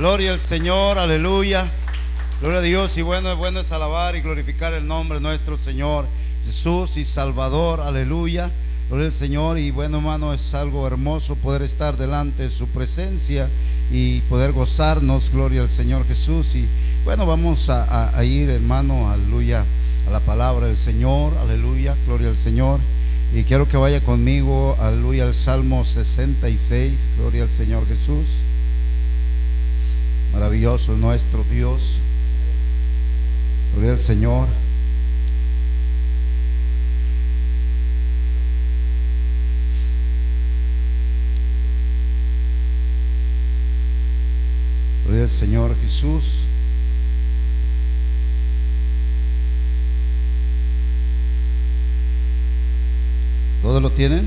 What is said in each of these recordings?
Gloria al Señor, aleluya. Gloria a Dios y bueno, bueno es alabar y glorificar el nombre de nuestro Señor Jesús y Salvador, aleluya. Gloria al Señor y bueno hermano, es algo hermoso poder estar delante de su presencia y poder gozarnos, gloria al Señor Jesús. Y bueno, vamos a, a ir hermano, aleluya, a la palabra del Señor, aleluya, gloria al Señor. Y quiero que vaya conmigo, aleluya, al Salmo 66, gloria al Señor Jesús. Maravilloso nuestro Dios. Gloria al Señor. Gloria al Señor Jesús. ¿Todos lo tienen?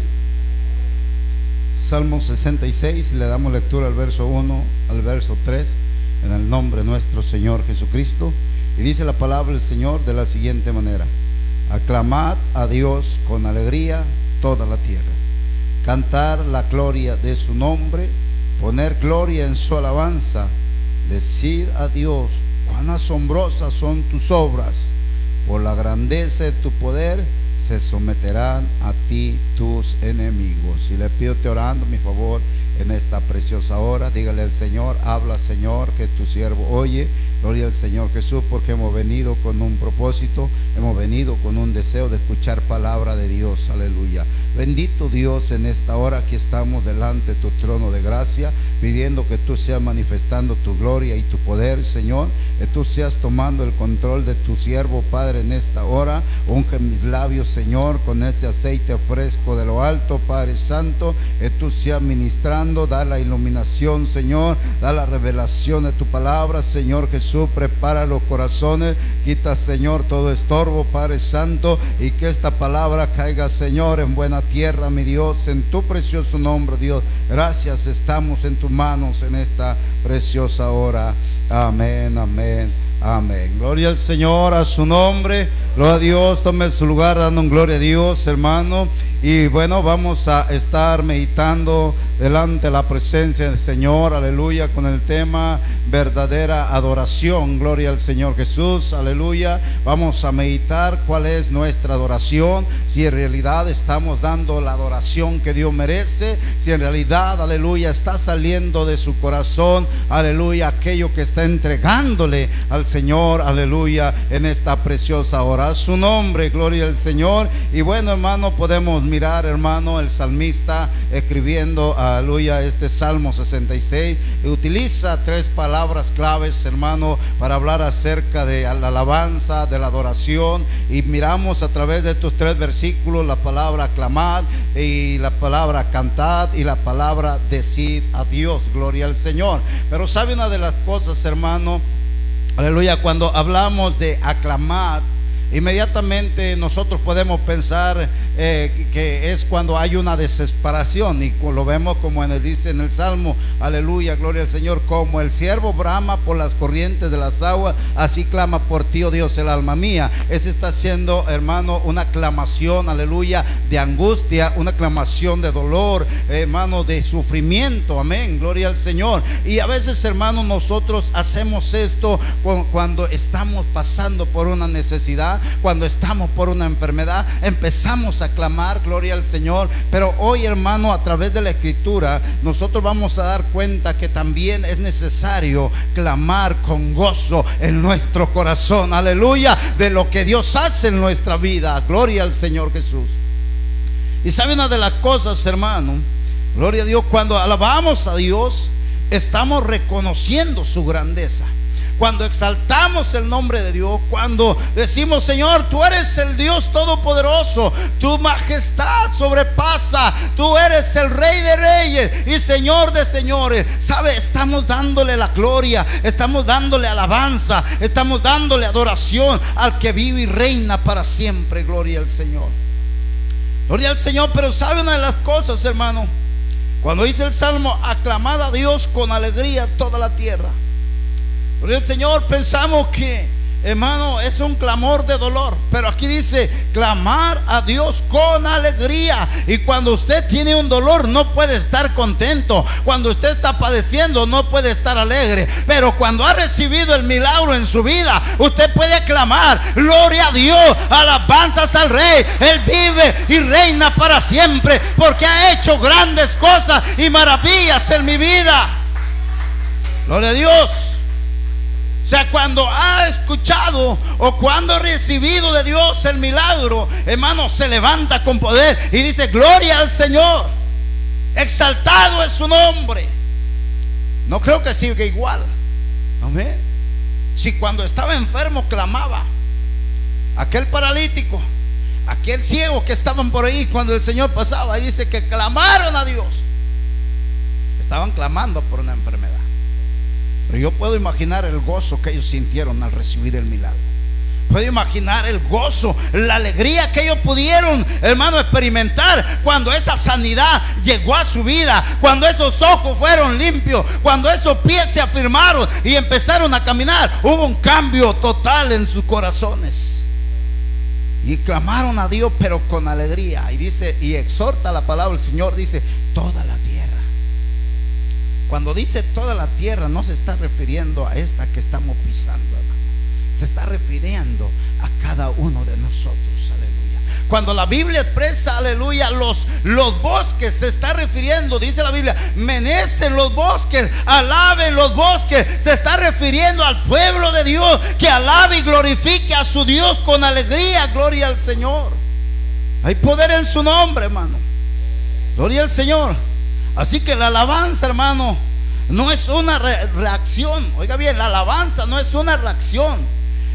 Salmo 66 y le damos lectura al verso 1 al verso 3 en el nombre de nuestro Señor Jesucristo. Y dice la palabra del Señor de la siguiente manera. Aclamad a Dios con alegría toda la tierra. Cantar la gloria de su nombre, poner gloria en su alabanza. Decir a Dios, cuán asombrosas son tus obras. Por la grandeza de tu poder se someterán a ti tus enemigos. Y le pido te orando, mi favor, en esta preciosa hora. Dígale al Señor, habla Señor, que tu siervo oye. Gloria al Señor Jesús, porque hemos venido con un propósito, hemos venido con un deseo de escuchar palabra de Dios. Aleluya. Bendito Dios en esta hora que estamos delante de tu trono de gracia, pidiendo que tú seas manifestando tu gloria y tu poder, Señor, que tú seas tomando el control de tu siervo, Padre, en esta hora. Unge mis labios, Señor, con ese aceite fresco de lo alto, Padre Santo, que tú seas ministrando, da la iluminación, Señor, da la revelación de tu palabra, Señor Jesús prepara los corazones, quita, Señor, todo estorbo, Padre Santo, y que esta palabra caiga, Señor, en buena tierra, mi Dios, en tu precioso nombre, Dios. Gracias, estamos en tus manos en esta preciosa hora. Amén, amén. Amén. Gloria al Señor, a su nombre. Gloria a Dios. Tome su lugar dando gloria a Dios, hermano. Y bueno, vamos a estar meditando delante de la presencia del Señor, aleluya, con el tema verdadera adoración. Gloria al Señor Jesús, aleluya. Vamos a meditar cuál es nuestra adoración, si en realidad estamos dando la adoración que Dios merece, si en realidad, aleluya, está saliendo de su corazón, aleluya, aquello que está entregándole al Señor, aleluya, en esta preciosa hora. Su nombre, gloria al Señor. Y bueno, hermano, podemos mirar, hermano, el salmista escribiendo, aleluya, este Salmo 66. Y utiliza tres palabras claves, hermano, para hablar acerca de la alabanza, de la adoración. Y miramos a través de estos tres versículos la palabra aclamad y la palabra cantad y la palabra decid a Dios, gloria al Señor. Pero sabe una de las cosas, hermano, aleluya, cuando hablamos de aclamar, inmediatamente nosotros podemos pensar eh, que es cuando hay una desesperación y lo vemos como en el, dice en el Salmo, aleluya, gloria al Señor, como el siervo brama por las corrientes de las aguas, así clama por ti, oh Dios, el alma mía. Ese está siendo, hermano, una clamación, aleluya, de angustia, una clamación de dolor, hermano, de sufrimiento, amén, gloria al Señor. Y a veces, hermano, nosotros hacemos esto cuando estamos pasando por una necesidad, cuando estamos por una enfermedad, empezamos a clamar, gloria al Señor. Pero hoy, hermano, a través de la escritura, nosotros vamos a dar cuenta que también es necesario clamar con gozo en nuestro corazón, aleluya, de lo que Dios hace en nuestra vida. Gloria al Señor Jesús. Y sabe una de las cosas, hermano, gloria a Dios, cuando alabamos a Dios, estamos reconociendo su grandeza cuando exaltamos el nombre de Dios, cuando decimos, Señor, tú eres el Dios todopoderoso, tu majestad sobrepasa, tú eres el rey de reyes y Señor de señores. ¿Sabe? Estamos dándole la gloria, estamos dándole alabanza, estamos dándole adoración al que vive y reina para siempre. Gloria al Señor. Gloria al Señor, pero ¿sabe una de las cosas, hermano? Cuando dice el Salmo, aclamad a Dios con alegría toda la tierra. Gloria al Señor, pensamos que hermano, es un clamor de dolor. Pero aquí dice, clamar a Dios con alegría. Y cuando usted tiene un dolor, no puede estar contento. Cuando usted está padeciendo, no puede estar alegre. Pero cuando ha recibido el milagro en su vida, usted puede clamar, gloria a Dios, alabanzas al Rey. Él vive y reina para siempre porque ha hecho grandes cosas y maravillas en mi vida. Gloria a Dios. O sea, cuando ha escuchado o cuando ha recibido de Dios el milagro, hermano, se levanta con poder y dice, gloria al Señor. Exaltado es su nombre. No creo que siga igual. Amén. Si cuando estaba enfermo clamaba, aquel paralítico, aquel ciego que estaban por ahí cuando el Señor pasaba, dice que clamaron a Dios. Estaban clamando por una enfermedad. Pero yo puedo imaginar el gozo que ellos sintieron al recibir el milagro. Puedo imaginar el gozo, la alegría que ellos pudieron, hermano, experimentar cuando esa sanidad llegó a su vida, cuando esos ojos fueron limpios, cuando esos pies se afirmaron y empezaron a caminar. Hubo un cambio total en sus corazones. Y clamaron a Dios, pero con alegría. Y dice, y exhorta la palabra del Señor, dice, toda la cuando dice toda la tierra, no se está refiriendo a esta que estamos pisando, hermano. Se está refiriendo a cada uno de nosotros. Aleluya. Cuando la Biblia expresa, aleluya, los, los bosques, se está refiriendo, dice la Biblia, menecen los bosques, alaben los bosques. Se está refiriendo al pueblo de Dios que alabe y glorifique a su Dios con alegría. Gloria al Señor. Hay poder en su nombre, hermano. Gloria al Señor. Así que la alabanza, hermano, no es una reacción. Oiga bien, la alabanza no es una reacción.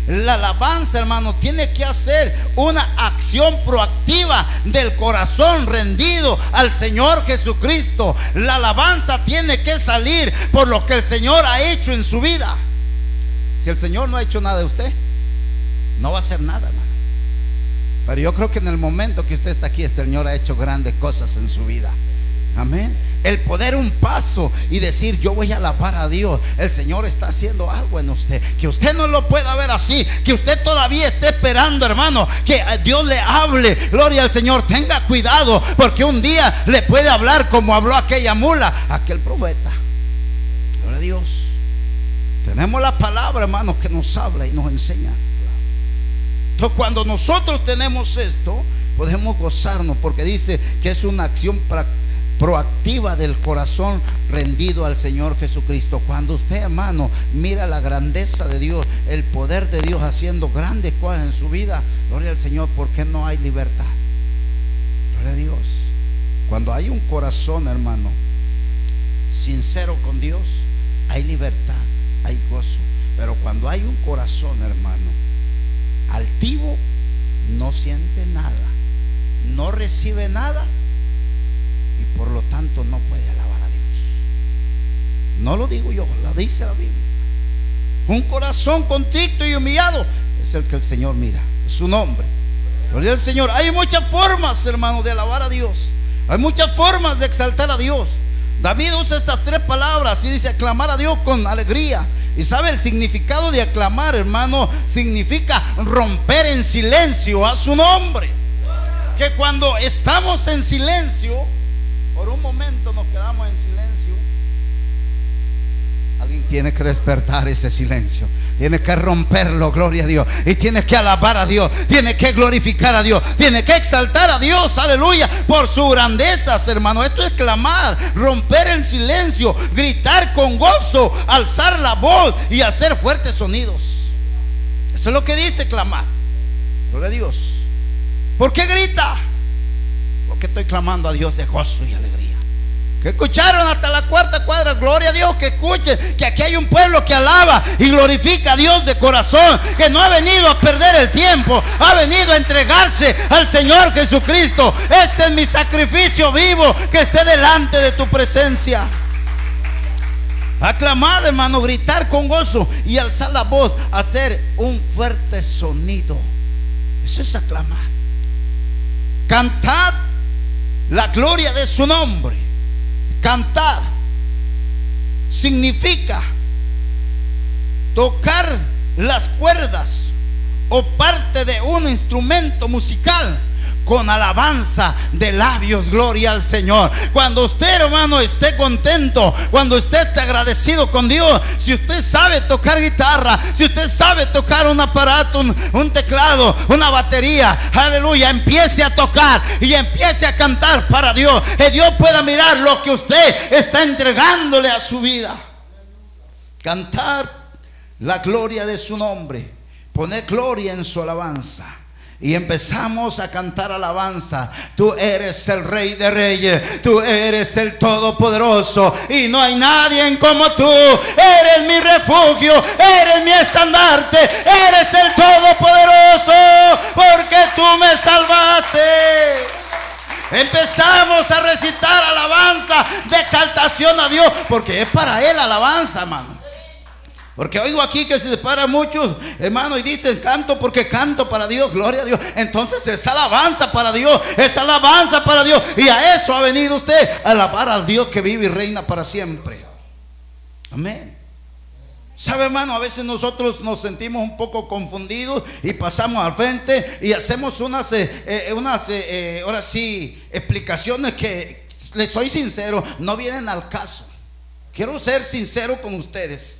La alabanza, hermano, tiene que hacer una acción proactiva del corazón rendido al Señor Jesucristo. La alabanza tiene que salir por lo que el Señor ha hecho en su vida. Si el Señor no ha hecho nada de usted, no va a hacer nada, hermano. Pero yo creo que en el momento que usted está aquí, el Señor ha hecho grandes cosas en su vida. Amén. El poder un paso y decir, yo voy a alabar a Dios. El Señor está haciendo algo en usted. Que usted no lo pueda ver así. Que usted todavía esté esperando, hermano. Que Dios le hable. Gloria al Señor. Tenga cuidado. Porque un día le puede hablar como habló aquella mula, aquel profeta. Gloria a Dios. Tenemos la palabra, hermano, que nos habla y nos enseña. Entonces, cuando nosotros tenemos esto, podemos gozarnos. Porque dice que es una acción práctica proactiva del corazón rendido al Señor Jesucristo. Cuando usted, hermano, mira la grandeza de Dios, el poder de Dios haciendo grandes cosas en su vida, gloria al Señor, porque no hay libertad. Gloria a Dios. Cuando hay un corazón, hermano, sincero con Dios, hay libertad, hay gozo. Pero cuando hay un corazón, hermano, altivo, no siente nada, no recibe nada por lo tanto no puede alabar a Dios. No lo digo yo, lo dice la Biblia. Un corazón contrito y humillado es el que el Señor mira, su nombre. Gloria al Señor. Hay muchas formas, hermano, de alabar a Dios. Hay muchas formas de exaltar a Dios. David usa estas tres palabras y dice aclamar a Dios con alegría. Y sabe el significado de aclamar, hermano, significa romper en silencio a su nombre. Que cuando estamos en silencio, por un momento nos quedamos en silencio. Alguien tiene que despertar ese silencio. Tiene que romperlo, gloria a Dios. Y tiene que alabar a Dios. Tiene que glorificar a Dios. Tiene que exaltar a Dios, aleluya, por su grandeza, hermano. Esto es clamar, romper el silencio, gritar con gozo, alzar la voz y hacer fuertes sonidos. Eso es lo que dice clamar. Gloria a Dios. ¿Por qué grita? Porque estoy clamando a Dios de gozo y alegría. Que escucharon hasta la cuarta cuadra. Gloria a Dios que escuchen que aquí hay un pueblo que alaba y glorifica a Dios de corazón. Que no ha venido a perder el tiempo. Ha venido a entregarse al Señor Jesucristo. Este es mi sacrificio vivo que esté delante de tu presencia. Aclamar, hermano, gritar con gozo y alzar la voz, hacer un fuerte sonido. Eso es aclamar. Cantad la gloria de su nombre. Cantar significa tocar las cuerdas o parte de un instrumento musical con alabanza de labios, gloria al Señor. Cuando usted, hermano, esté contento, cuando usted esté agradecido con Dios, si usted sabe tocar guitarra, si usted sabe tocar un aparato, un, teclado, una batería, aleluya, empiece a tocar y empiece a cantar para Dios. Que Dios pueda mirar lo que usted está entregándole a su vida. Cantar la gloria de su nombre, poner gloria en su alabanza. Y empezamos a cantar alabanza. Tú eres el rey de reyes. Tú eres el todopoderoso. Y no hay nadie como tú. Eres mi refugio. Eres mi estandarte. Eres el todopoderoso. Porque tú me salvaste. Empezamos a recitar alabanza de exaltación a Dios. Porque es para Él alabanza, hermano. Porque oigo aquí que se separan muchos, hermano, y dicen canto porque canto para Dios, gloria a Dios. Entonces es alabanza para Dios, es alabanza para Dios. Y a eso ha venido usted, a alabar al Dios que vive y reina para siempre. Amén. ¿Sabe, hermano? A veces nosotros nos sentimos un poco confundidos y pasamos al frente y hacemos unas, eh, eh, unas eh, ahora sí, explicaciones que, les soy sincero, no vienen al caso. Quiero ser sincero con ustedes.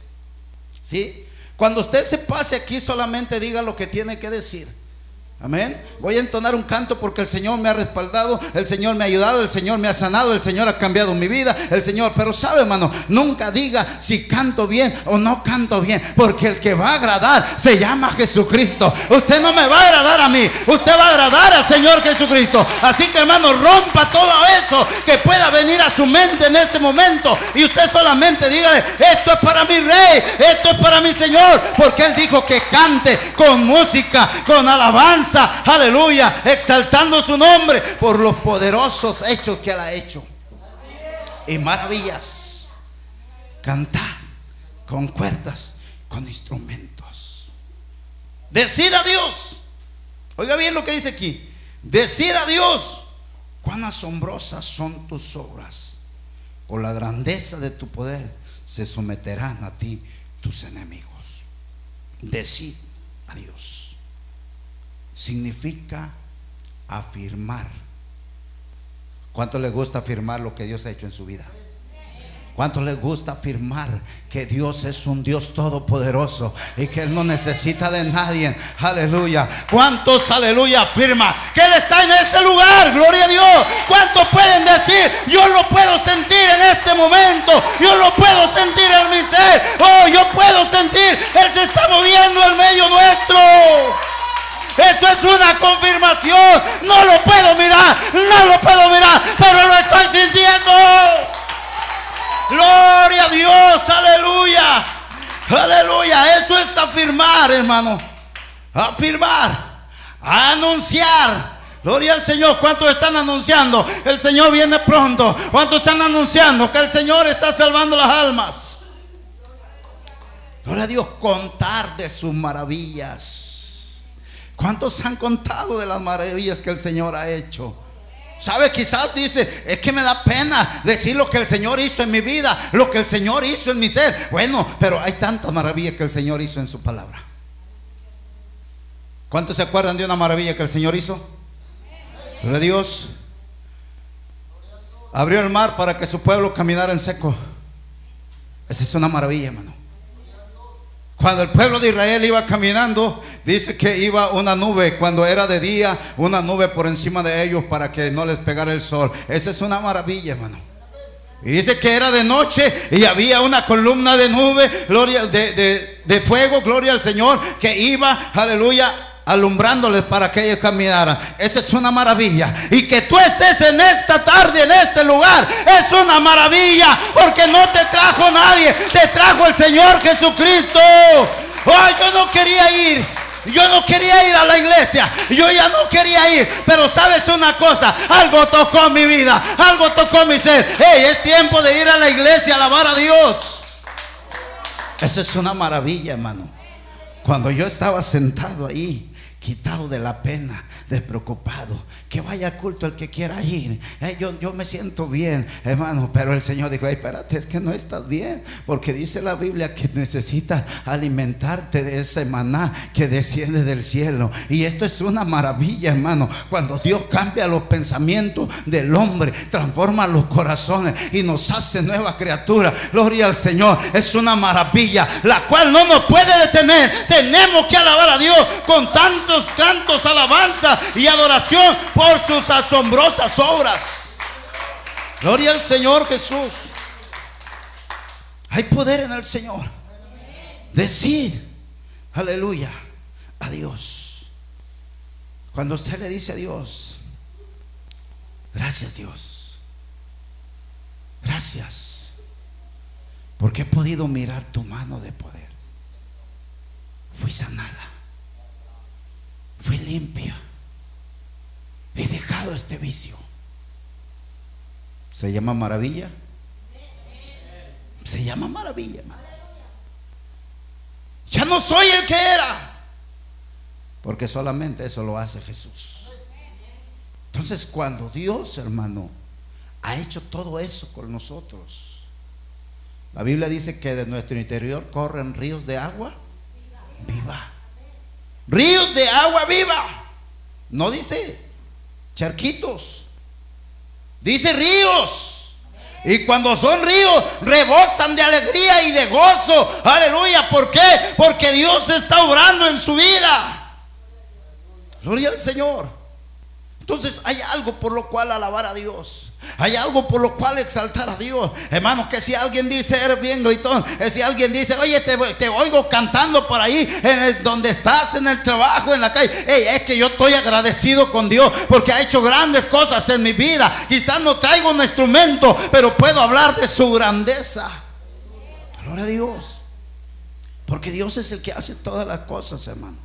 ¿Sí? Cuando usted se pase aquí solamente diga lo que tiene que decir. Amén. Voy a entonar un canto porque el Señor me ha respaldado, el Señor me ha ayudado, el Señor me ha sanado, el Señor ha cambiado mi vida, el Señor. Pero sabe, hermano, nunca diga si canto bien o no canto bien, porque el que va a agradar se llama Jesucristo. Usted no me va a agradar a mí, usted va a agradar al Señor Jesucristo. Así que, hermano, rompa todo eso que pueda venir a su mente en ese momento y usted solamente dígale, esto es para mi rey, esto es para mi Señor, porque Él dijo que cante con música, con alabanza aleluya, exaltando su nombre por los poderosos hechos que él ha hecho. Y maravillas. Cantar con cuerdas, con instrumentos. Decir a Dios. Oiga bien lo que dice aquí. Decir a Dios, cuán asombrosas son tus obras. Por la grandeza de tu poder se someterán a ti tus enemigos. Decir a Dios significa afirmar. ¿Cuánto le gusta afirmar lo que Dios ha hecho en su vida? ¿Cuánto le gusta afirmar que Dios es un Dios todopoderoso y que Él no necesita de nadie? Aleluya. ¿Cuántos, aleluya, afirma que Él está en este lugar? Gloria a Dios. ¿Cuántos pueden decir, yo lo puedo sentir en este momento? Yo lo puedo sentir en mi ser. Oh, yo puedo sentir, Él se está moviendo en medio nuestro. Esto es una confirmación. No lo puedo mirar, no lo puedo mirar, pero lo estoy sintiendo. Gloria a Dios, aleluya. Aleluya. Eso es afirmar, hermano. Afirmar. Anunciar. Gloria al Señor. ¿Cuántos están anunciando? El Señor viene pronto. ¿Cuántos están anunciando que el Señor está salvando las almas? Gloria a Dios. Contar de sus maravillas. ¿Cuántos han contado de las maravillas que el Señor ha hecho? ¿Sabe? Quizás dice, es que me da pena decir lo que el Señor hizo en mi vida, lo que el Señor hizo en mi ser. Bueno, pero hay tantas maravillas que el Señor hizo en su palabra. ¿Cuántos se acuerdan de una maravilla que el Señor hizo? Pero Dios abrió el mar para que su pueblo caminara en seco. Esa es una maravilla, hermano. Cuando el pueblo de Israel iba caminando, dice que iba una nube. Cuando era de día, una nube por encima de ellos para que no les pegara el sol. Esa es una maravilla, hermano. Y dice que era de noche y había una columna de nube, gloria de, de fuego, gloria al Señor, que iba, aleluya, alumbrándoles para que ellos caminaran. Esa es una maravilla. Y que tú estés en esta tarde, en este lugar, es una maravilla. Porque no te trajo nadie, te trajo el Señor Jesucristo. Ay, yo no quería ir. Yo no quería ir a la iglesia. Yo ya no quería ir. Pero sabes una cosa. Algo tocó mi vida. Algo tocó mi ser. Hey, es tiempo de ir a la iglesia a alabar a Dios. Eso es una maravilla, hermano. Cuando yo estaba sentado ahí quitado de la pena, despreocupado. Que vaya al culto el que quiera ir. Eh, yo, yo me siento bien, hermano. Pero el Señor dijo, espérate, es que no estás bien. Porque dice la Biblia que necesitas alimentarte de ese maná que desciende del cielo. Y esto es una maravilla, hermano. Cuando Dios cambia los pensamientos del hombre, transforma los corazones y nos hace nueva criatura. Gloria al Señor. Es una maravilla, la cual no nos puede detener. Tenemos que alabar a Dios con tantos cantos, alabanza y adoración por sus asombrosas obras. Gloria al Señor Jesús. Hay poder en el Señor. Decir, aleluya, a Dios. Cuando usted le dice a Dios, gracias Dios, gracias, porque he podido mirar tu mano de poder. Fui sanada, fui limpia, he dejado este vicio. ¿Se llama maravilla? Se llama maravilla, Ya no soy el que era. Porque solamente eso lo hace Jesús. Entonces cuando Dios, hermano, ha hecho todo eso con nosotros, la Biblia dice que de nuestro interior corren ríos de agua viva. Ríos de agua viva. No dice charquitos. Dice ríos. Y cuando son ríos, rebosan de alegría y de gozo. Aleluya. ¿Por qué? Porque Dios está obrando en su vida. Gloria al Señor. Entonces hay algo por lo cual alabar a Dios. Hay algo por lo cual exaltar a Dios. Hermanos, que si alguien dice, eres bien gritón. Si alguien dice, oye, te, oigo cantando por ahí, en el, donde estás, en el trabajo, en la calle. es que yo estoy agradecido con Dios porque ha hecho grandes cosas en mi vida. Quizás no traigo un instrumento, pero puedo hablar de su grandeza. Gloria a Dios. Porque Dios es el que hace todas las cosas, hermano.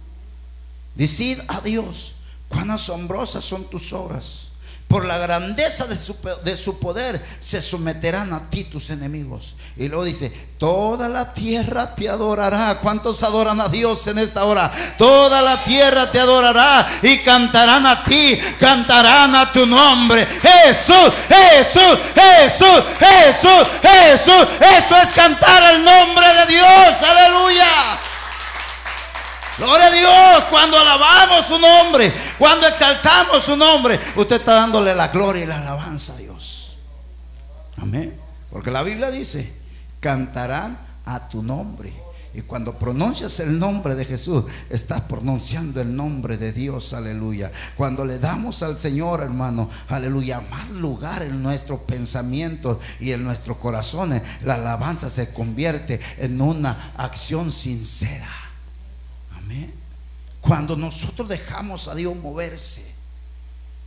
Decid a Dios, cuán asombrosas son tus obras por la grandeza de su, de su, poder, se someterán a ti tus enemigos. Y luego dice, toda la tierra te adorará. ¿Cuántos adoran a Dios en esta hora? Toda la tierra te adorará y cantarán a ti, cantarán a tu nombre. Jesús, Jesús, Jesús, Jesús, Jesús. Eso es cantar el nombre de Dios. Aleluya. Gloria a Dios, cuando alabamos su nombre, cuando exaltamos su nombre, usted está dándole la gloria y la alabanza a Dios. Amén. Porque la Biblia dice, cantarán a tu nombre. Y cuando pronuncias el nombre de Jesús, estás pronunciando el nombre de Dios, aleluya. Cuando le damos al Señor, hermano, aleluya, más lugar en nuestro pensamiento y en nuestros corazones, la alabanza se convierte en una acción sincera. Cuando nosotros dejamos a Dios moverse.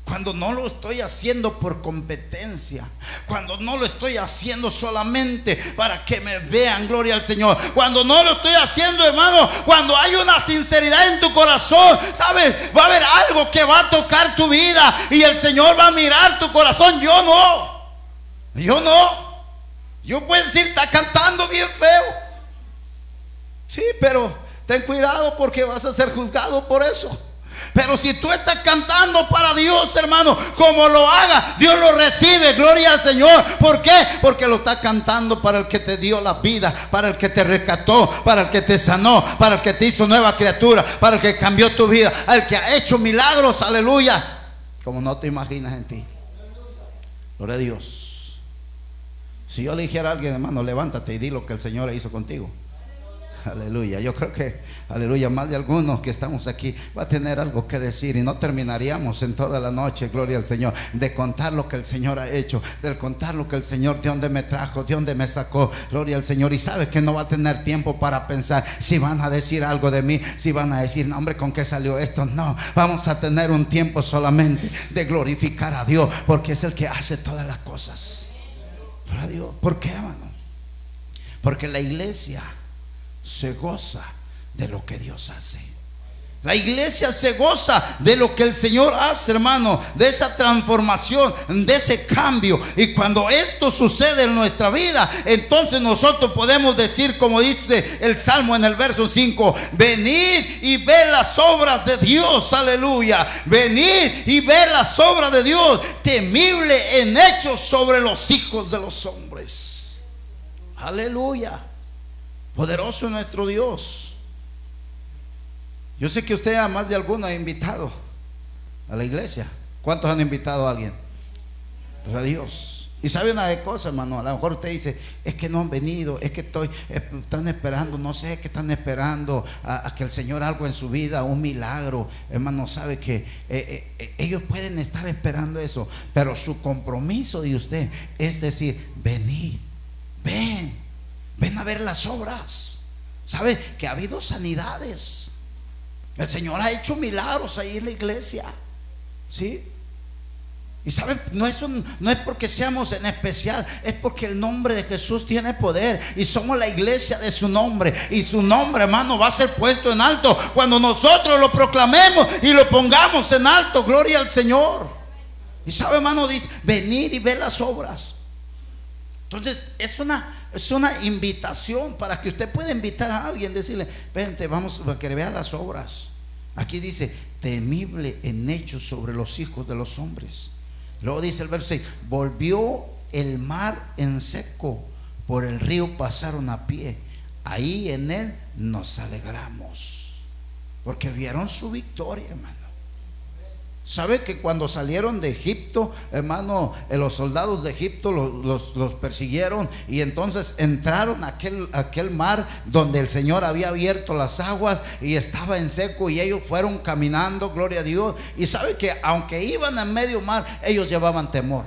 Cuando no lo estoy haciendo por competencia. Cuando no lo estoy haciendo solamente para que me vean, gloria al Señor. Cuando no lo estoy haciendo, hermano. Cuando hay una sinceridad en tu corazón. Sabes, va a haber algo que va a tocar tu vida. Y el Señor va a mirar tu corazón. Yo no. Yo no. Yo puedo decir, está cantando bien feo. Sí, pero Ten cuidado porque vas a ser juzgado por eso. Pero si tú estás cantando para Dios, hermano, como lo haga, Dios lo recibe. Gloria al Señor. ¿Por qué? Porque lo está cantando para el que te dio la vida, para el que te rescató, para el que te sanó, para el que te hizo nueva criatura, para el que cambió tu vida, al que ha hecho milagros. Aleluya. Como no te imaginas en ti. Gloria a Dios. Si yo le dijera a alguien, hermano, levántate y di lo que el Señor hizo contigo. Aleluya. Yo creo que, aleluya, más de algunos que estamos aquí va a tener algo que decir y no terminaríamos en toda la noche, gloria al Señor, de contar lo que el Señor ha hecho, de contar lo que el Señor, de dónde me trajo, de dónde me sacó, gloria al Señor. Y sabe que no va a tener tiempo para pensar si van a decir algo de mí, si van a decir, no, hombre, ¿con qué salió esto? No, vamos a tener un tiempo solamente de glorificar a Dios, porque es el que hace todas las cosas. Dios. ¿Por qué, hermano? Porque la iglesia se goza de lo que Dios hace. La iglesia se goza de lo que el Señor hace, hermano, de esa transformación, de ese cambio. Y cuando esto sucede en nuestra vida, entonces nosotros podemos decir, como dice el Salmo en el verso 5, venid y ve las obras de Dios, aleluya. Venid y ve las obras de Dios, temible en hechos sobre los hijos de los hombres. Aleluya. Poderoso nuestro Dios. Yo sé que usted a más de alguno ha invitado a la iglesia. ¿Cuántos han invitado a alguien? A Dios. Y sabe una de cosas, hermano. A lo mejor usted dice, es que no han venido, es que estoy, eh, están esperando, no sé qué están esperando a, que el Señor algo en su vida, un milagro. Hermano, sabe que eh, eh, ellos pueden estar esperando eso, pero su compromiso de usted es decir, venid, ven, ven a ver las obras. ¿Sabe que ha habido sanidades? El Señor ha hecho milagros ahí en la iglesia. ¿Sí? Y saben, no es, no es porque seamos en especial, es porque el nombre de Jesús tiene poder y somos la iglesia de su nombre. Y su nombre, hermano, va a ser puesto en alto cuando nosotros lo proclamemos y lo pongamos en alto. Gloria al Señor. Y sabe, hermano, dice, venir y ver las obras. Entonces, es una, es una invitación para que usted pueda invitar a alguien, decirle, vente, vamos a que vea las obras. Aquí dice, temible en hechos sobre los hijos de los hombres. Luego dice el verso 6, volvió el mar en seco, por el río pasaron a pie. Ahí en él nos alegramos, porque vieron su victoria, hermano. ¿Sabe que cuando salieron de Egipto, hermano, eh, los soldados de Egipto los, persiguieron y entonces entraron a aquel, mar donde el Señor había abierto las aguas y estaba en seco y ellos fueron caminando, gloria a Dios. Y sabe que aunque iban en medio mar, ellos llevaban temor.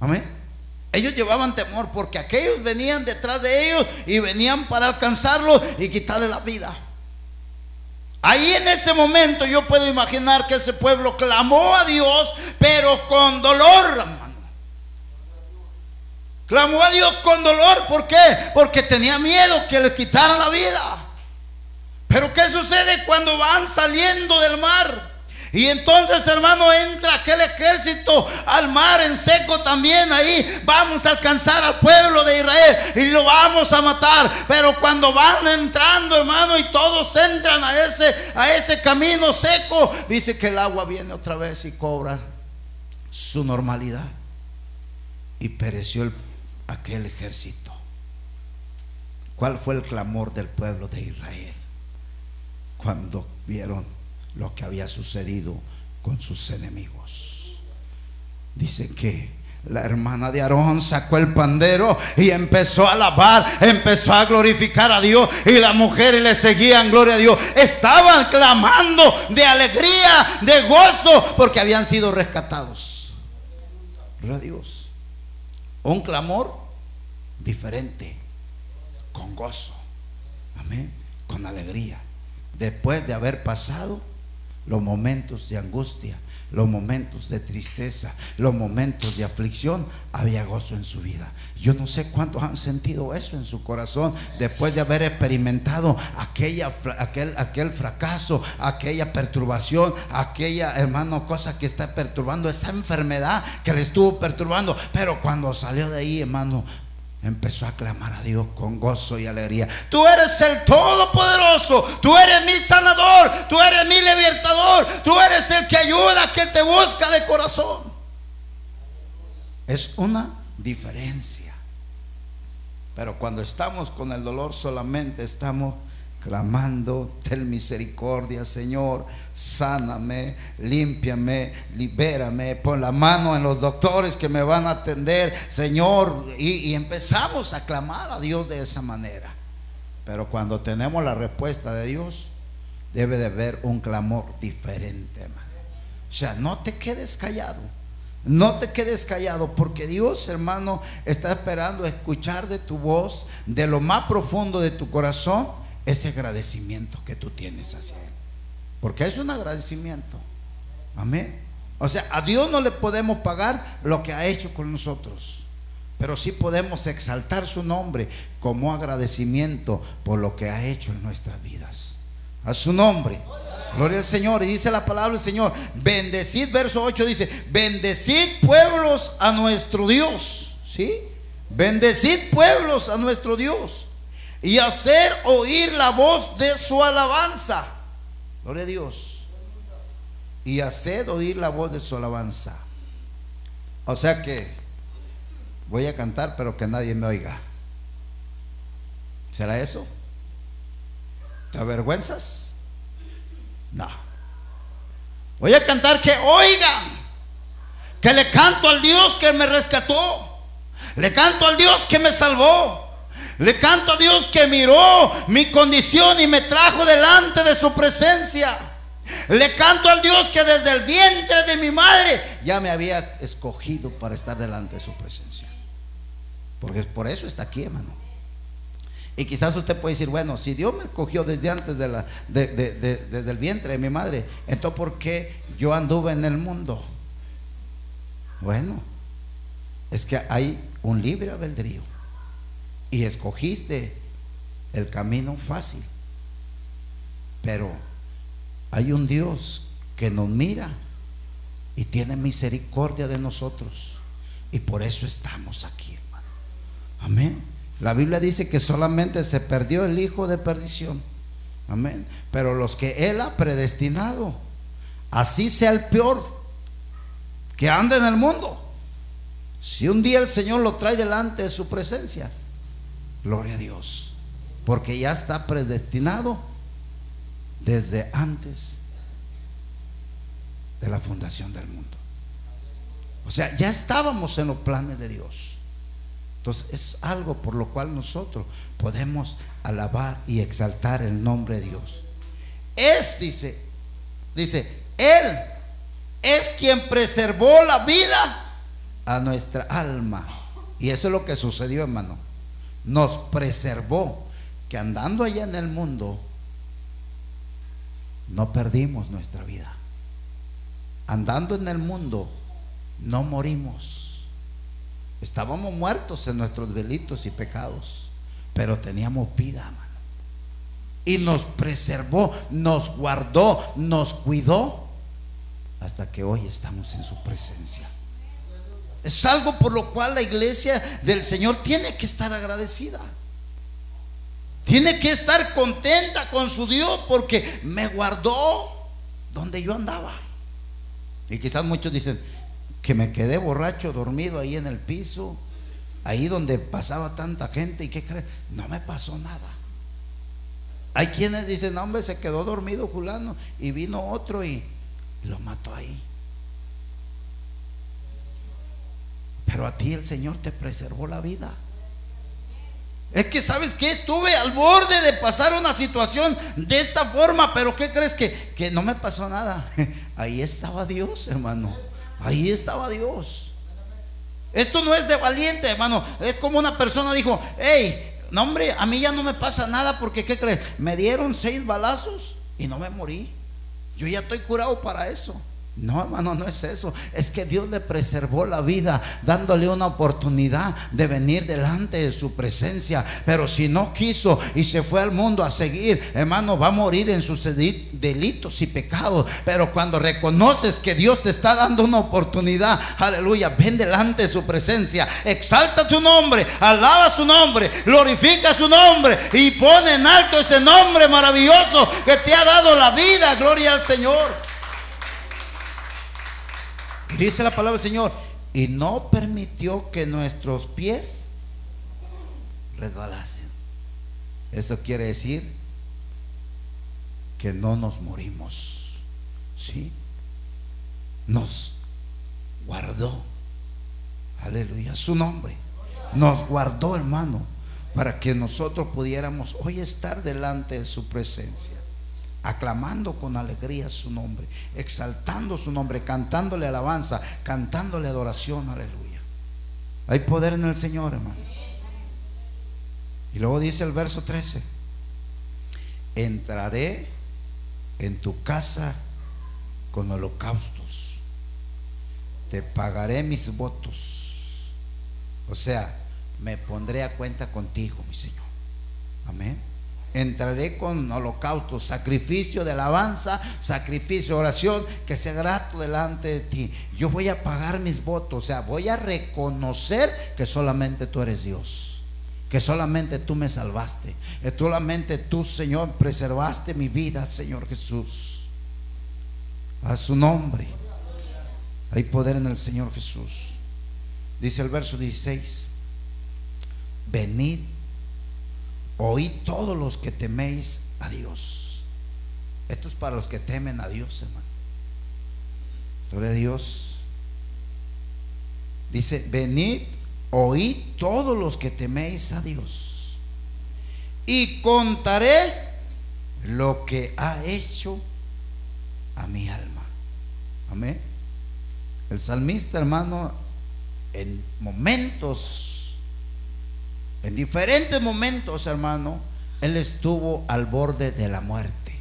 Amén. Ellos llevaban temor porque aquellos venían detrás de ellos y venían para alcanzarlo y quitarle la vida. Ahí en ese momento yo puedo imaginar que ese pueblo clamó a Dios, pero con dolor, hermano. Clamó a Dios con dolor, ¿por qué? Porque tenía miedo que le quitaran la vida. Pero ¿qué sucede cuando van saliendo del mar? Y entonces, hermano, entra aquel ejército al mar en seco también. Ahí vamos a alcanzar al pueblo de Israel y lo vamos a matar. Pero cuando van entrando, hermano, y todos entran a ese, a ese camino seco, dice que el agua viene otra vez y cobra su normalidad. Y pereció aquel ejército. ¿Cuál fue el clamor del pueblo de Israel? Cuando vieron lo que había sucedido con sus enemigos. Dice que la hermana de Aarón sacó el pandero y empezó a alabar, empezó a glorificar a Dios y las mujeres le seguían, gloria a Dios. Estaban clamando de alegría, de gozo, porque habían sido rescatados. Gloria a Dios. Un clamor diferente, con gozo, amén, con alegría, después de haber pasado los momentos de angustia, los momentos de tristeza, los momentos de aflicción, había gozo en su vida. Yo no sé cuántos han sentido eso en su corazón después de haber experimentado aquella, aquel, aquel fracaso, aquella perturbación, aquella, hermano, cosa que está perturbando, esa enfermedad que le estuvo perturbando. Pero cuando salió de ahí, hermano, empezó a clamar a Dios con gozo y alegría. Tú eres el Todopoderoso, tú eres mi sanador, tú eres mi libertador, tú eres el que ayuda, que te busca de corazón. Es una diferencia. Pero cuando estamos con el dolor solamente estamos clamando, ten misericordia, Señor, sáname, límpiame, libérame, pon la mano en los doctores que me van a atender, Señor, y, empezamos a clamar a Dios de esa manera. Pero cuando tenemos la respuesta de Dios, debe de haber un clamor diferente, hermano. O sea, no te quedes callado. No te quedes callado porque Dios, hermano, está esperando escuchar de tu voz, de lo más profundo de tu corazón, ese agradecimiento que tú tienes hacia Él. Porque es un agradecimiento. Amén. O sea, a Dios no le podemos pagar lo que ha hecho con nosotros. Pero sí podemos exaltar su nombre como agradecimiento por lo que ha hecho en nuestras vidas. A su nombre. Gloria al Señor. Y dice la palabra del Señor, bendecid, verso 8 dice, bendecid pueblos a nuestro Dios. ¿Sí? Bendecid pueblos a nuestro Dios. Y hacer oír la voz de su alabanza. Gloria a Dios. Y hacer oír la voz de su alabanza. O sea que voy a cantar, pero que nadie me oiga. ¿Será eso? ¿Te avergüenzas? No. Voy a cantar que oigan, que le canto al Dios que me rescató, le canto al Dios que me salvó, le canto a Dios que miró mi condición y me trajo delante de su presencia. Le canto al Dios que desde el vientre de mi madre ya me había escogido para estar delante de su presencia. Porque por eso está aquí, hermano. Y quizás usted puede decir, bueno, si Dios me escogió desde antes de la, desde el vientre de mi madre, entonces ¿por qué yo anduve en el mundo? Bueno, es que hay un libre albedrío. Y escogiste el camino fácil. Pero hay un Dios que nos mira y tiene misericordia de nosotros. Y por eso estamos aquí, hermano. Amén. La Biblia dice que solamente se perdió el hijo de perdición. Amén. Pero los que Él ha predestinado, así sea el peor que ande en el mundo. Si un día el Señor lo trae delante de su presencia, gloria a Dios. Porque ya está predestinado desde antes de la fundación del mundo. O sea, ya estábamos en los planes de Dios. Entonces es algo por lo cual nosotros podemos alabar y exaltar el nombre de Dios. Es, dice, dice, Él es quien preservó la vida a nuestra alma. Y eso es lo que sucedió, hermano. Nos preservó que andando allá en el mundo, no perdimos nuestra vida. Andando en el mundo, no morimos. Estábamos muertos en nuestros delitos y pecados, pero teníamos vida, hermano. Y nos preservó, nos guardó, nos cuidó, hasta que hoy estamos en su presencia. Es algo por lo cual la iglesia del Señor tiene que estar agradecida. Tiene que estar contenta con su Dios porque me guardó donde yo andaba. Y quizás muchos dicen, que me quedé borracho, dormido ahí en el piso, ahí donde pasaba tanta gente y qué crees, no me pasó nada. Hay quienes dicen, no hombre, se quedó dormido Julano y vino otro y lo mató ahí. Pero a ti el Señor te preservó la vida. Es que sabes que estuve al borde de pasar una situación de esta forma, pero ¿qué crees que, que no me pasó nada? Ahí estaba Dios, hermano. Ahí estaba Dios. Esto no es de valiente, hermano. Es como una persona dijo, hey, no hombre, a mí ya no me pasa nada porque, ¿qué crees? Me dieron seis balazos y no me morí. Yo ya estoy curado para eso. No, hermano, no es eso. Es que Dios le preservó la vida, dándole una oportunidad de venir delante de su presencia. Pero si no quiso y se fue al mundo a seguir, hermano, va a morir en sus delitos y pecados. Pero cuando reconoces que Dios te está dando una oportunidad, aleluya, ven delante de su presencia, exalta tu nombre, alaba su nombre, glorifica su nombre y pone en alto ese nombre maravilloso que te ha dado la vida. Gloria al Señor. Dice la palabra del Señor, y no permitió que nuestros pies resbalasen. Eso quiere decir que no nos morimos. ¿Sí? Nos guardó. Aleluya, su nombre. Nos guardó, hermano, para que nosotros pudiéramos hoy estar delante de su presencia aclamando con alegría su nombre, exaltando su nombre, cantándole alabanza, cantándole adoración, aleluya. Hay poder en el Señor, hermano. Y luego dice el verso 13, entraré en tu casa con holocaustos, te pagaré mis votos, o sea, me pondré a cuenta contigo, mi Señor. Amén entraré con holocausto, sacrificio de alabanza, sacrificio oración, que sea grato delante de ti. Yo voy a pagar mis votos, o sea, voy a reconocer que solamente tú eres Dios, que solamente tú me salvaste, que solamente tú, Señor, preservaste mi vida, Señor Jesús. A su nombre. Hay poder en el Señor Jesús. Dice el verso 16, venid Oíd todos los que teméis a Dios. Esto es para los que temen a Dios, hermano. Gloria a Dios. Dice, venid, oíd todos los que teméis a Dios. Y contaré lo que ha hecho a mi alma. Amén. El salmista, hermano, en momentos en diferentes momentos, hermano, él estuvo al borde de la muerte.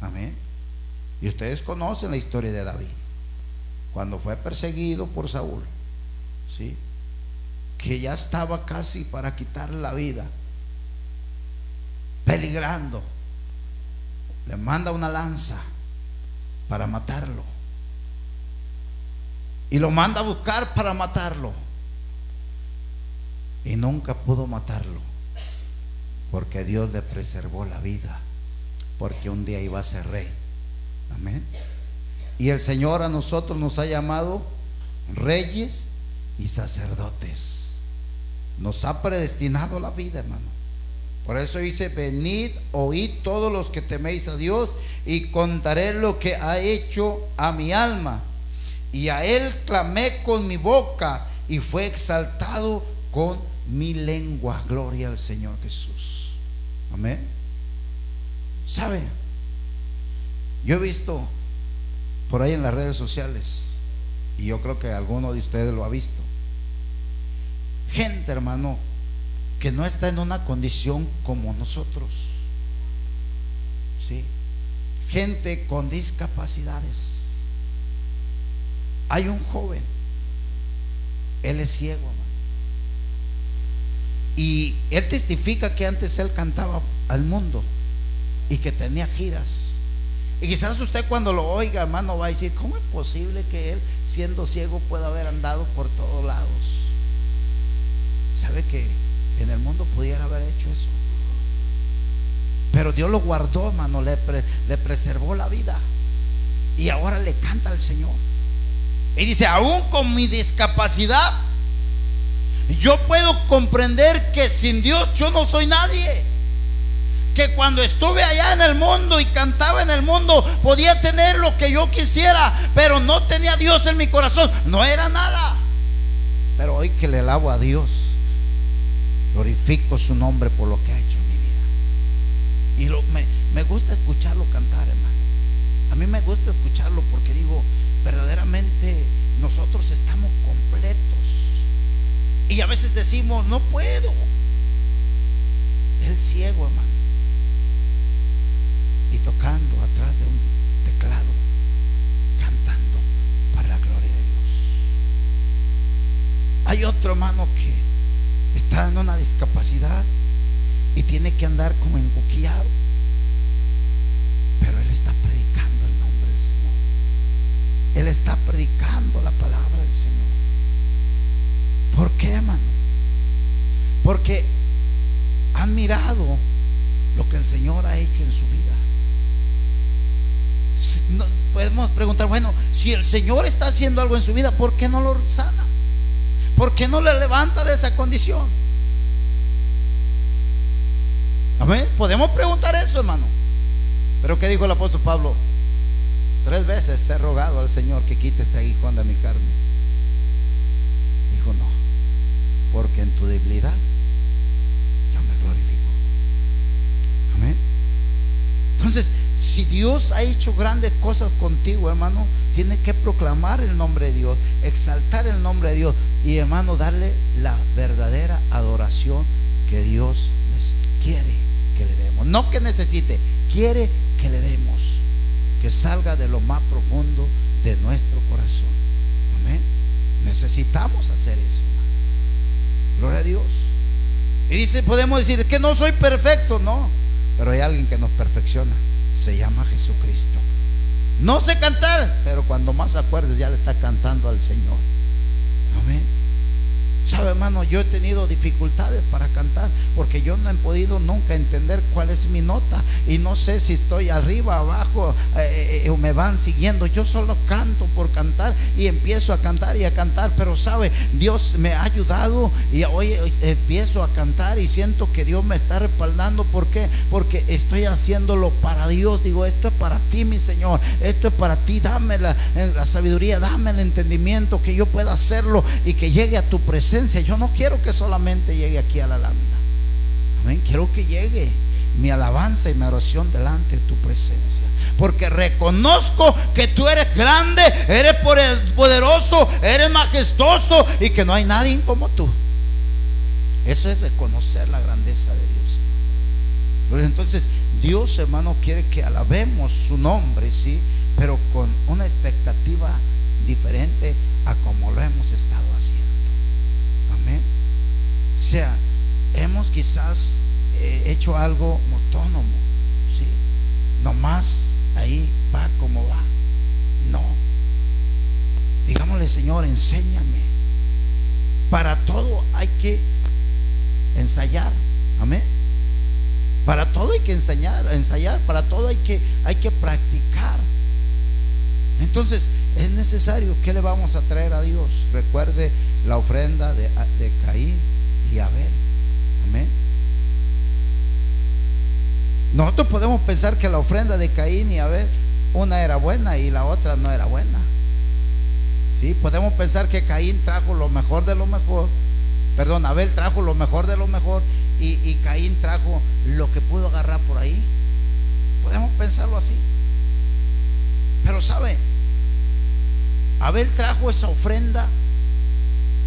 Amén. Y ustedes conocen la historia de David. Cuando fue perseguido por Saúl. ¿Sí? Que ya estaba casi para quitarle la vida. Peligrando. Le manda una lanza para matarlo. Y lo manda a buscar para matarlo y nunca pudo matarlo, porque Dios le preservó la vida, porque un día iba a ser rey. Amén. Y el Señor a nosotros nos ha llamado reyes y sacerdotes. Nos ha predestinado la vida, hermano. Por eso dice, venid, oíd todos los que teméis a Dios y contaré lo que ha hecho a mi alma. Y a él clamé con mi boca y fue exaltado con mi lengua, gloria al Señor Jesús. Amén. ¿Sabe? Yo he visto por ahí en las redes sociales, y yo creo que alguno de ustedes lo ha visto, gente, hermano, que no está en una condición como nosotros. ¿Sí? Gente con discapacidades. Hay un joven, él es ciego, y él testifica que antes él cantaba al mundo y que tenía giras. Y quizás usted cuando lo oiga, hermano, va a decir, ¿cómo es posible que él, siendo ciego, pueda haber andado por todos lados? ¿Sabe que en el mundo pudiera haber hecho eso? Pero Dios lo guardó, hermano, le, le preservó la vida. Y ahora le canta al Señor. Y dice, aún con mi discapacidad, yo puedo comprender que sin Dios yo no soy nadie. Que cuando estuve allá en el mundo y cantaba en el mundo, podía tener lo que yo quisiera, pero no tenía Dios en mi corazón. No era nada. Pero hoy que le alabo a Dios, glorifico su nombre por lo que ha hecho en mi vida. Y me, me gusta escucharlo cantar, hermano. A mí me gusta escucharlo porque digo, verdaderamente nosotros estamos completos y a veces decimos, no puedo. El ciego, hermano. Y tocando atrás de un teclado, cantando para la gloria de Dios. Hay otro hermano que está en una discapacidad y tiene que andar como encuquillado. Pero él está predicando el nombre del Señor. Él está predicando la palabra del Señor. ¿Por qué, hermano? Porque han mirado lo que el Señor ha hecho en su vida. podemos preguntar, bueno, si el Señor está haciendo algo en su vida, ¿por qué no lo sana? ¿Por qué no le levanta de esa condición? Amén. Podemos preguntar eso, hermano. Pero ¿qué dijo el apóstol Pablo? Tres veces he rogado al Señor que quite este aguijón de mi carne. Dijo, no porque en tu debilidad yo me glorifico. Amén. Entonces, si Dios ha hecho grandes cosas contigo, hermano, tienes que proclamar el nombre de Dios, exaltar el nombre de Dios y, hermano, darle la verdadera adoración que Dios quiere que le demos. No que necesite, quiere que le demos, que salga de lo más profundo de nuestro corazón. Amén. Necesitamos hacer eso. Gloria a Dios. Y dice, podemos decir, que no soy perfecto, no. pero hay alguien que nos perfecciona. Se llama Jesucristo. No sé cantar, pero cuando más acuerdes ya le está cantando al Señor. Amén. Sabe, hermano, yo he tenido dificultades para cantar porque yo no he podido nunca entender cuál es mi nota y no sé si estoy arriba, abajo eh, eh, o me van siguiendo. Yo solo canto por cantar y empiezo a cantar y a cantar, pero sabe, Dios me ha ayudado y hoy empiezo a cantar y siento que Dios me está respaldando. ¿Por qué? Porque estoy haciéndolo para Dios. Digo, esto es para ti, mi Señor. Esto es para ti. Dame la sabiduría, dame el entendimiento que yo pueda hacerlo y que llegue a tu presencia yo no quiero que solamente llegue aquí a la lámina. Amén. Quiero que llegue mi alabanza y mi oración delante de tu presencia. Porque reconozco que tú eres grande, eres poderoso, eres majestuoso y que no hay nadie como tú. Eso es reconocer la grandeza de Dios. entonces Dios, hermano, quiere que alabemos su nombre, sí, pero con una expectativa diferente a como lo hemos estado haciendo. O sea, hemos quizás eh, hecho algo autónomo, ¿sí? Nomás ahí va como va. No. Digámosle, Señor, enséñame. Para todo hay que ensayar. Amén. Para todo hay que enseñar, ensayar, para todo hay que, hay que practicar. Entonces, es necesario, ¿qué le vamos a traer a Dios? Recuerde la ofrenda de, Caín y Abel. Amén. Nosotros podemos pensar que la ofrenda de Caín y Abel, una era buena y la otra no era buena. ¿Sí? Podemos pensar que Caín trajo lo mejor de lo mejor. Perdón, Abel trajo lo mejor de lo mejor y, y Caín trajo lo que pudo agarrar por ahí. Podemos pensarlo así. Pero sabe, Abel trajo esa ofrenda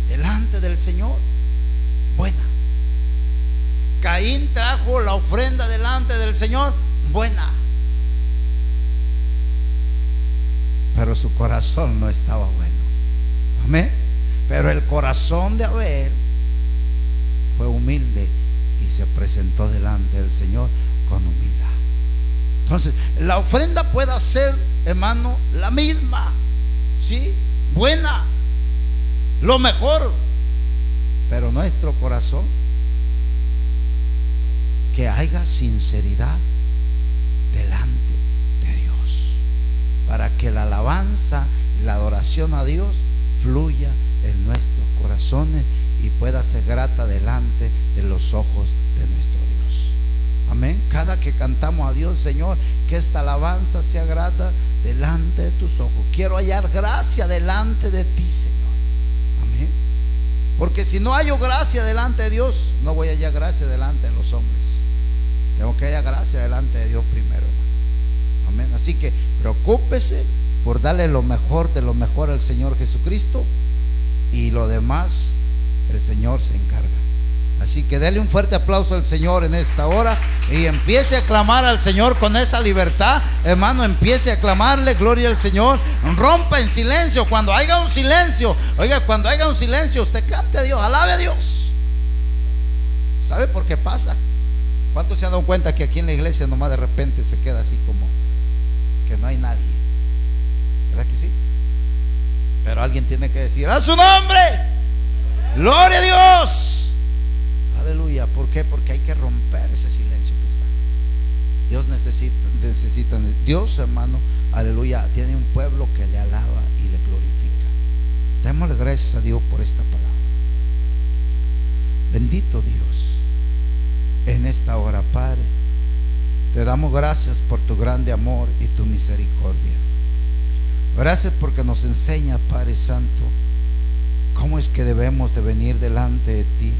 delante del Señor buena. Caín trajo la ofrenda delante del Señor buena. Pero su corazón no estaba bueno. Amén. Pero el corazón de Abel fue humilde y se presentó delante del Señor con humildad. Entonces, la ofrenda puede ser, hermano, la misma. ¿Sí? Buena. Lo mejor pero nuestro corazón, que haya sinceridad delante de Dios, para que la alabanza la adoración a Dios fluya en nuestros corazones y pueda ser grata delante de los ojos de nuestro Dios. Amén. Cada que cantamos a Dios, Señor, que esta alabanza sea grata delante de tus ojos. Quiero hallar gracia delante de ti, Señor. Porque si no hallo gracia delante de Dios, no voy a hallar gracia delante de los hombres. Tengo que hallar gracia delante de Dios primero. Amén. Así que preocúpese por darle lo mejor de lo mejor al Señor Jesucristo y lo demás el Señor se encarga. Así que dele un fuerte aplauso al Señor en esta hora y empiece a clamar al Señor con esa libertad. Hermano, empiece a clamarle, gloria al Señor. Rompa en silencio. Cuando haya un silencio, oiga, cuando haya un silencio, usted cante a Dios, alabe a Dios. ¿Sabe por qué pasa? ¿Cuántos se han dado cuenta que aquí en la iglesia nomás de repente se queda así como que no hay nadie? ¿Verdad que sí? Pero alguien tiene que decir, a su nombre, gloria a Dios. Aleluya. ¿Por qué? Porque hay que romper ese silencio que está. Dios necesita, necesita, Dios hermano, aleluya, tiene un pueblo que le alaba y le glorifica. Démosle gracias a Dios por esta palabra. Bendito Dios, en esta hora, Padre, te damos gracias por tu grande amor y tu misericordia. Gracias porque nos enseña, Padre Santo, cómo es que debemos de venir delante de ti